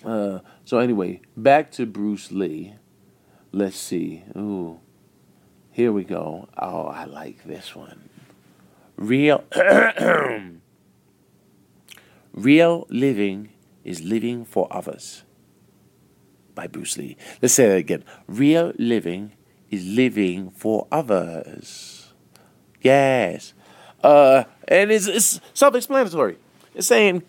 Uh, so anyway, back to Bruce Lee. Let's see. Ooh, here we go. Oh, I like this one. Real, [COUGHS] real living is living for others. By Bruce Lee. Let's say that again. Real living is living for others. Yes. Uh, and it's, it's self-explanatory. It's saying,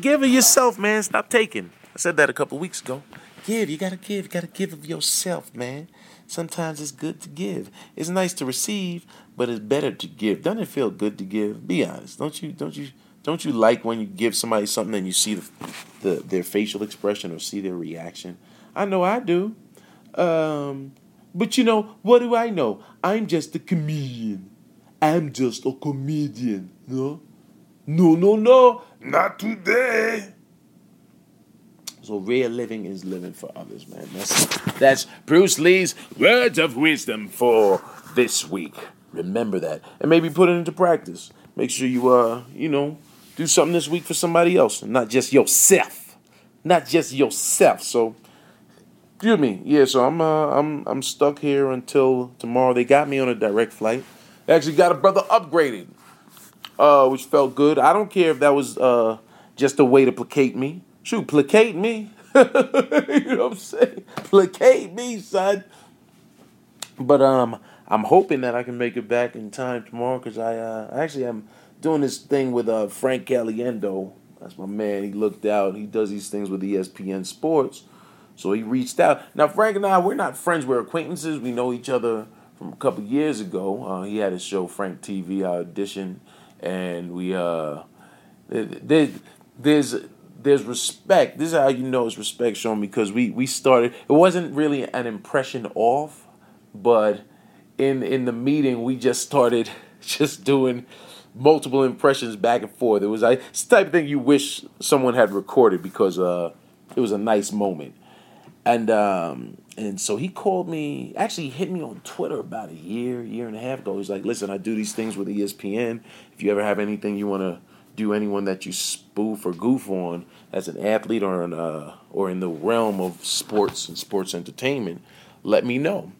give of yourself, man. Stop taking. I said that a couple weeks ago. Give. You gotta give. You gotta give of yourself, man. Sometimes it's good to give. It's nice to receive, but it's better to give. Doesn't it feel good to give? Be honest. Don't you? Don't you? Don't you like when you give somebody something and you see the, the their facial expression or see their reaction? I know I do. Um, but you know, what do I know? I'm just a comedian. I'm just a comedian. No, no, no, no. Not today. So real living is living for others, man. That's that's Bruce Lee's words of wisdom for this week. Remember that, and maybe put it into practice. Make sure you uh you know do something this week for somebody else, not just yourself, not just yourself. So, excuse me, yeah. So I'm uh I'm I'm stuck here until tomorrow. They got me on a direct flight. They actually got a brother upgraded uh, which felt good. I don't care if that was uh, just a way to placate me. Shoot, placate me. [LAUGHS] you know what I'm saying? Placate me, son. But um, I'm hoping that I can make it back in time tomorrow because I uh, actually am doing this thing with uh, Frank Caliendo. That's my man. He looked out. He does these things with ESPN Sports. So he reached out. Now, Frank and I, we're not friends. We're acquaintances. We know each other from a couple years ago. Uh, he had a show, Frank TV, audition and we uh there, there's there's respect. This is how you know it's respect shown because we we started. It wasn't really an impression off, but in in the meeting we just started [LAUGHS] just doing multiple impressions back and forth. It was like it's the type of thing you wish someone had recorded because uh it was a nice moment. And um and so he called me, actually hit me on Twitter about a year, year and a half ago. He's like, listen, I do these things with ESPN. If you ever have anything you want to do, anyone that you spoof or goof on as an athlete or in, uh, or in the realm of sports and sports entertainment, let me know.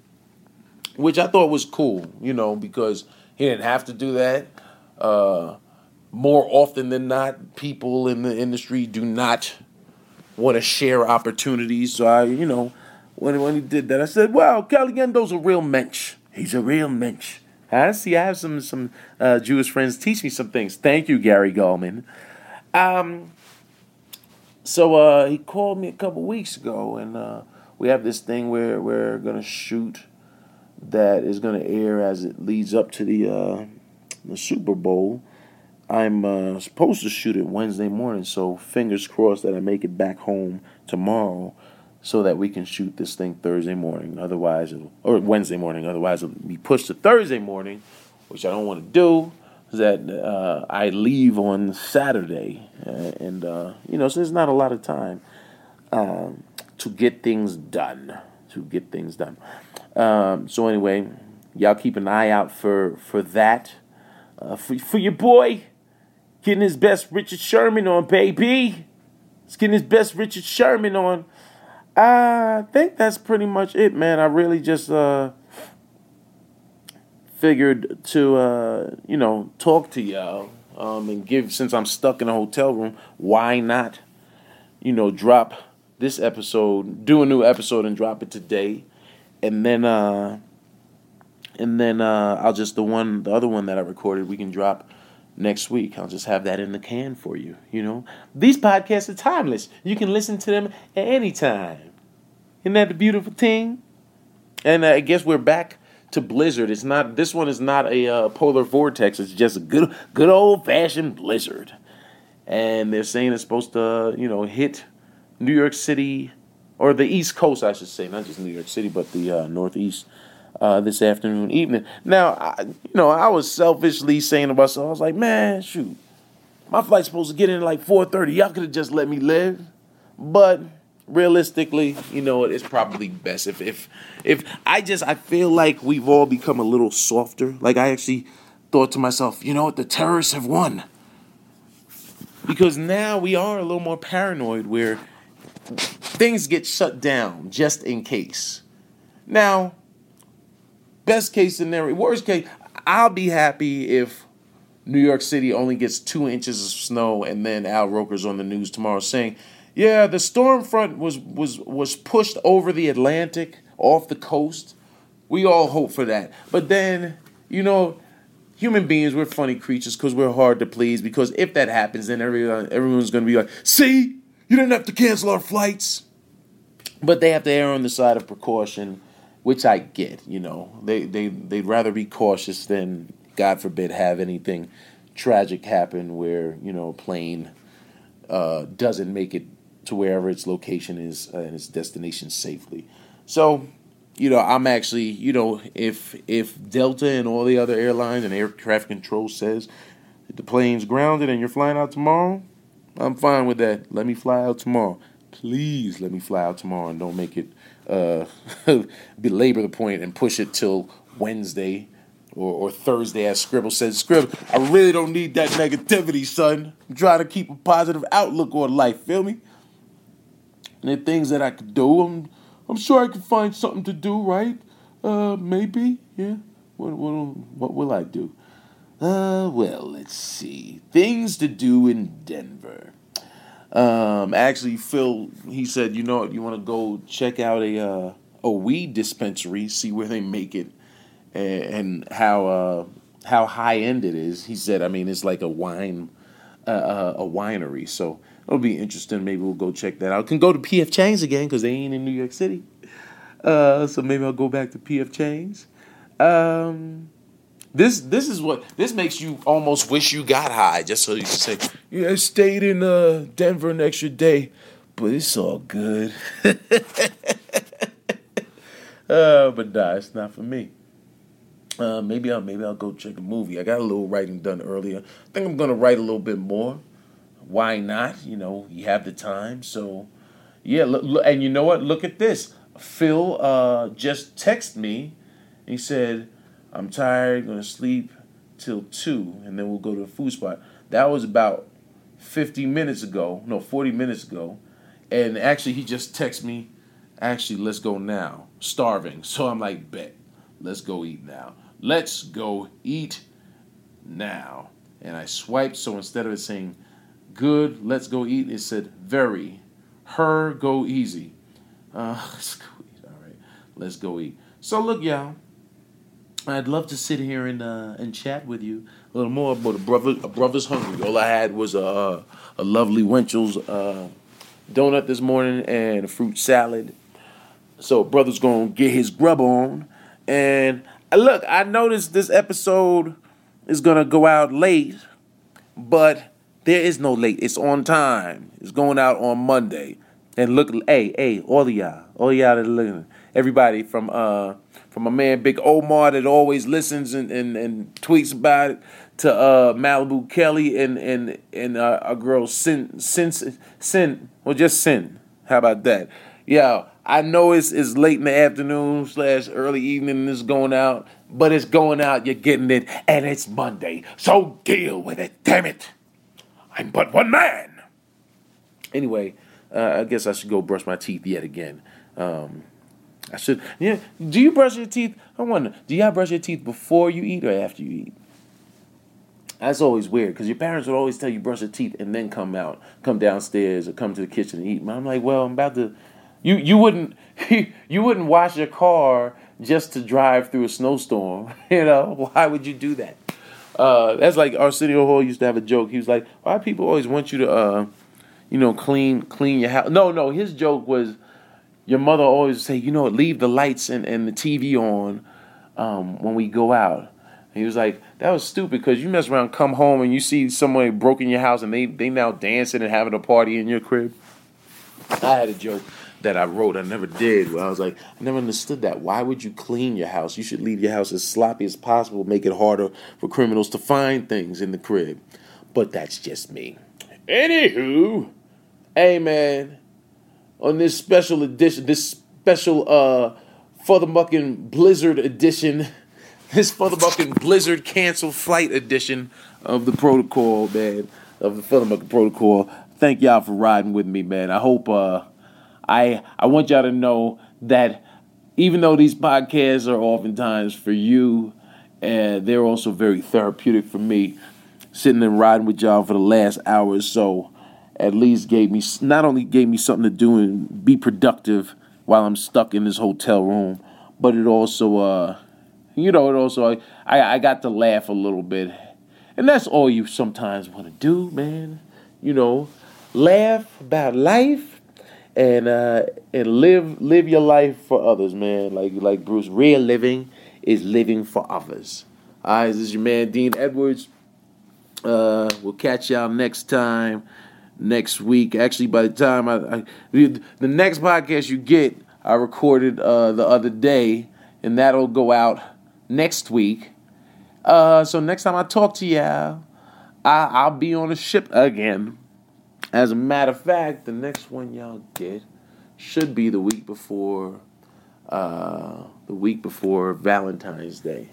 Which I thought was cool, you know, because he didn't have to do that. Uh, more often than not, people in the industry do not want to share opportunities. So I, you know, when when he did that. I said, "Wow, Caliendo's a real mensch. He's a real mensch." I see. I have some some uh, Jewish friends teach me some things. Thank you, Gary Goldman. Um, so uh, he called me a couple weeks ago, and uh, we have this thing where we're gonna shoot that is gonna air as it leads up to the uh, the Super Bowl. I'm uh, supposed to shoot it Wednesday morning, so fingers crossed that I make it back home tomorrow so that we can shoot this thing Thursday morning. Otherwise, or Wednesday morning. Otherwise, it'll be pushed to Thursday morning, which I don't want to do. That uh, I leave on Saturday, uh, and uh, you know, so there's not a lot of time um, to get things done. To get things done. Um, so anyway, y'all keep an eye out for for that. Uh, for for your boy, getting his best Richard Sherman on, baby. He's getting his best Richard Sherman on. I think that's pretty much it, man. I really just uh, figured to uh, you know talk to y'all um, and give since I'm stuck in a hotel room, why not you know drop this episode, do a new episode and drop it today, and then uh, and then uh, I'll just the one the other one that I recorded we can drop next week. I'll just have that in the can for you. You know, these podcasts are timeless. You can listen to them at any time. Isn't that the beautiful thing? And I guess we're back to blizzard. It's not. This one is not a uh, polar vortex. It's just a good, good old fashioned blizzard. And they're saying it's supposed to, you know, hit New York City or the East Coast, I should say, not just New York City, but the uh, Northeast uh, this afternoon, evening. Now, I, you know, I was selfishly saying to myself, I was like, man, shoot, my flight's supposed to get in at like 4:30. Y'all could have just let me live, but realistically, you know, it's probably best if if if I just I feel like we've all become a little softer. Like I actually thought to myself, you know what, the terrorists have won. Because now we are a little more paranoid where things get shut down just in case. Now, best case scenario, worst case, I'll be happy if New York City only gets two inches of snow and then Al Roker's on the news tomorrow saying, yeah, the storm front was was was pushed over the Atlantic off the coast. We all hope for that. But then, you know, human beings we're funny creatures because we're hard to please because if that happens then everyone everyone's going to be like, "See? You didn't have to cancel our flights." But they have to err on the side of precaution, which I get, you know. They they they'd rather be cautious than God forbid have anything tragic happen where, you know, a plane uh, doesn't make it to wherever its location is uh, and its destination safely. So, you know, I'm actually, you know, if if Delta and all the other airlines and air traffic control says the plane's grounded and you're flying out tomorrow, I'm fine with that. Let me fly out tomorrow. Please let me fly out tomorrow and don't make it uh, [LAUGHS] belabor the point and push it till Wednesday or, or Thursday, as Scribble says. Scribble, I really don't need that negativity, son. I'm trying to keep a positive outlook on life. Feel me? and the things that I could do. I'm, I'm sure I could find something to do, right? Uh, maybe, yeah. What, what, what will I do? Uh, well, let's see. Things to do in Denver. Um, actually, Phil, he said, you know, you want to go check out a uh, a weed dispensary, see where they make it, and, and how uh, how high end it is. He said, I mean, it's like a wine, uh, uh a winery. So It'll be interesting. Maybe we'll go check that out. Can go to PF Chang's again because they ain't in New York City. Uh, so maybe I'll go back to PF Chang's. Um, this this is what this makes you almost wish you got high just so you can say, yeah, I stayed in uh, Denver an extra day, but it's all good. [LAUGHS] uh, but nah, it's not for me. Uh, maybe I'll maybe I'll go check a movie. I got a little writing done earlier. I think I'm gonna write a little bit more why not? You know, you have the time. So, yeah, and you know what? Look at this. Phil uh, just texted me. He said, I'm tired, gonna sleep till 2, and then we'll go to a food spot. That was about 50 minutes ago, no, 40 minutes ago. And actually, he just texted me, actually, let's go now. Starving. [LAUGHS] So I'm like, bet, let's go eat now. Let's go eat now. And I swiped, so instead of it saying good, let's go eat. It said very, her go easy. [LAUGHS] Uh, let's go eat. All right, let's go eat. So look, y'all. I'd love to sit here and uh, and chat with you a little more about a brother. A brother's hungry. All I had was a a lovely Winchell's uh, donut this morning and a fruit salad. So brother's gonna get his grub on. And uh, look, I noticed this episode is gonna go out late, but there is no late. It's on time. It's going out on Monday. And look, hey, hey, all of y'all, all y'all that are everybody from uh from my man Big Omar that always listens and, and, and tweets about it to uh Malibu Kelly and and and uh, girl Sin Sin Sin well just Sin. How about that? Yeah, I know it's it's late in the afternoon slash early evening. It's going out, but it's going out. You're getting it, and it's Monday, so deal with it. Damn it! I'm but one man. Anyway, uh, I guess I should go brush my teeth yet again. Um, I should. Yeah. Do you brush your teeth? I wonder. Do y'all brush your teeth before you eat or after you eat? That's always weird because your parents would always tell you brush your teeth and then come out, come downstairs or come to the kitchen and eat. I'm like, well, I'm about to you you wouldn't [LAUGHS] you wouldn't wash your car just to drive through a snowstorm. [LAUGHS] You know why would you do that? Uh, that's like Arsenio Hall used to have a joke. He was like, "Why people always want you to, uh, you know, clean clean your house?" No, no. His joke was, your mother always say, "You know, leave the lights and, and the TV on um, when we go out." he was like, "That was stupid because you mess around, come home, and you see somebody broke in your house, and they they now dancing and having a party in your crib." I had a joke that I wrote. I never did. Where I was like, I never understood that. Why would you clean your house? You should leave your house as sloppy as possible, make it harder for criminals to find things in the crib. But that's just me. Anywho, man, on this special edition, this special uh FuthaMuckin' Blizzard edition, [LAUGHS] this FuthaMuckin' Blizzard cancel flight edition of the protocol, man, of the FuthaMuckin' protocol. Thank y'all for riding with me, man. I hope uh I I want y'all to know that even though these podcasts are oftentimes for you, and they're also very therapeutic for me, sitting and riding with y'all for the last hour or so, at least gave me not only gave me something to do and be productive while I'm stuck in this hotel room, but it also, uh, you know, it also I I got to laugh a little bit, and that's all you sometimes want to do, man. You know, laugh about life and uh, and live live your life for others, man. Like like Bruce, real living is living for others. All right, this is your man Dean Edwards. Uh, we'll catch y'all next time, next week. Actually, by the time I, I the next podcast you get, I recorded uh, the other day, and that'll go out next week. Uh, so next time I talk to y'all, I, I'll be on a ship again. As a matter of fact, the next one y'all get should be the week before uh, the week before Valentine's Day.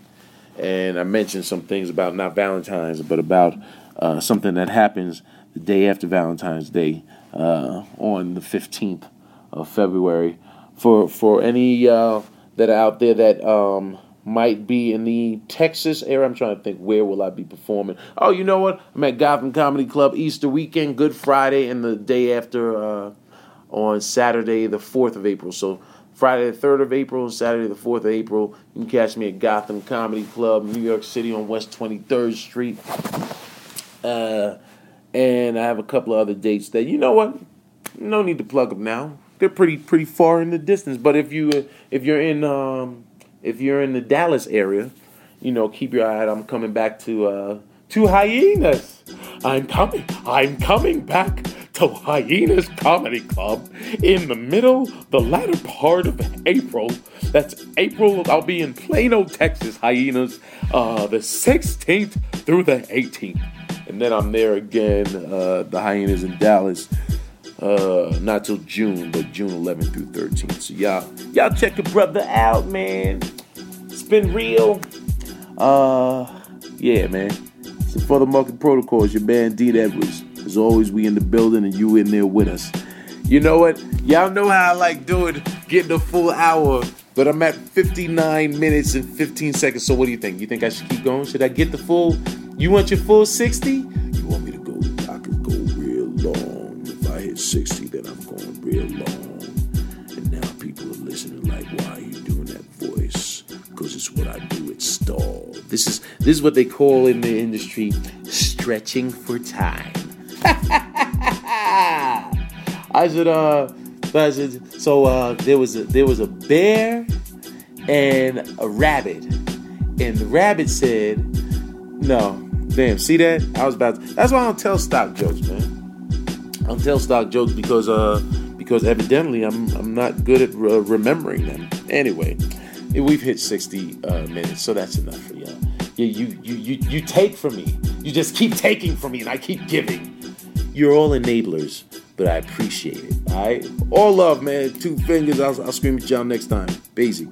And I mentioned some things about not Valentine's, but about uh, something that happens the day after Valentine's Day uh, on the 15th of February. For for any uh, that are out there that um, might be in the Texas area. I'm trying to think where will I be performing. Oh, you know what? I'm at Gotham Comedy Club Easter weekend, Good Friday, and the day after uh, on Saturday, the 4th of April. So Friday the 3rd of April and Saturday the 4th of April. You can catch me at Gotham Comedy Club, New York City on West 23rd Street. Uh, and I have a couple of other dates that, you know what? No need to plug them now. They're pretty pretty far in the distance. But if you if you're in um, if you're in the Dallas area, you know, keep your eye out. I'm coming back to uh, to Hyenas. I'm coming. I'm coming back to Hyenas Comedy Club in the middle, the latter part of April. That's April. I'll be in Plano, Texas. Hyenas, uh, the 16th through the 18th, and then I'm there again. Uh, the Hyenas in Dallas uh, not till June, but June 11th through 13th. So y'all, y'all check a brother out, man. It's been real. Uh, yeah, man. So FuthaMuckin' protocols, your man Dean Edwards. As always, we in the building and you in there with us. You know what? Y'all know how I like doing, getting a full hour, but I'm at 59 minutes and 15 seconds. So what do you think? You think I should keep going? Should I get the full? You want your full 60? You want me to go? I could go real long. If I hit 60, then I'm going real long. And now people are listening like, why are you doing that voice? Because it's what I do, it's stall. This is this is what they call in the industry stretching for time. [LAUGHS] I said, uh, so uh, there was a, there was a bear and a rabbit, and the rabbit said, "No, damn, see that? I was about. To, that's why I don't tell stock jokes, man. I don't tell stock jokes because uh because evidently I'm I'm not good at re- remembering them. Anyway, we've hit 60 uh, minutes, so that's enough for y'all. You, you you you you take from me. You just keep taking from me, and I keep giving. You're all enablers, but I appreciate it. All right, all love, man. Two fingers. I'll, I'll scream at y'all next time. Basic.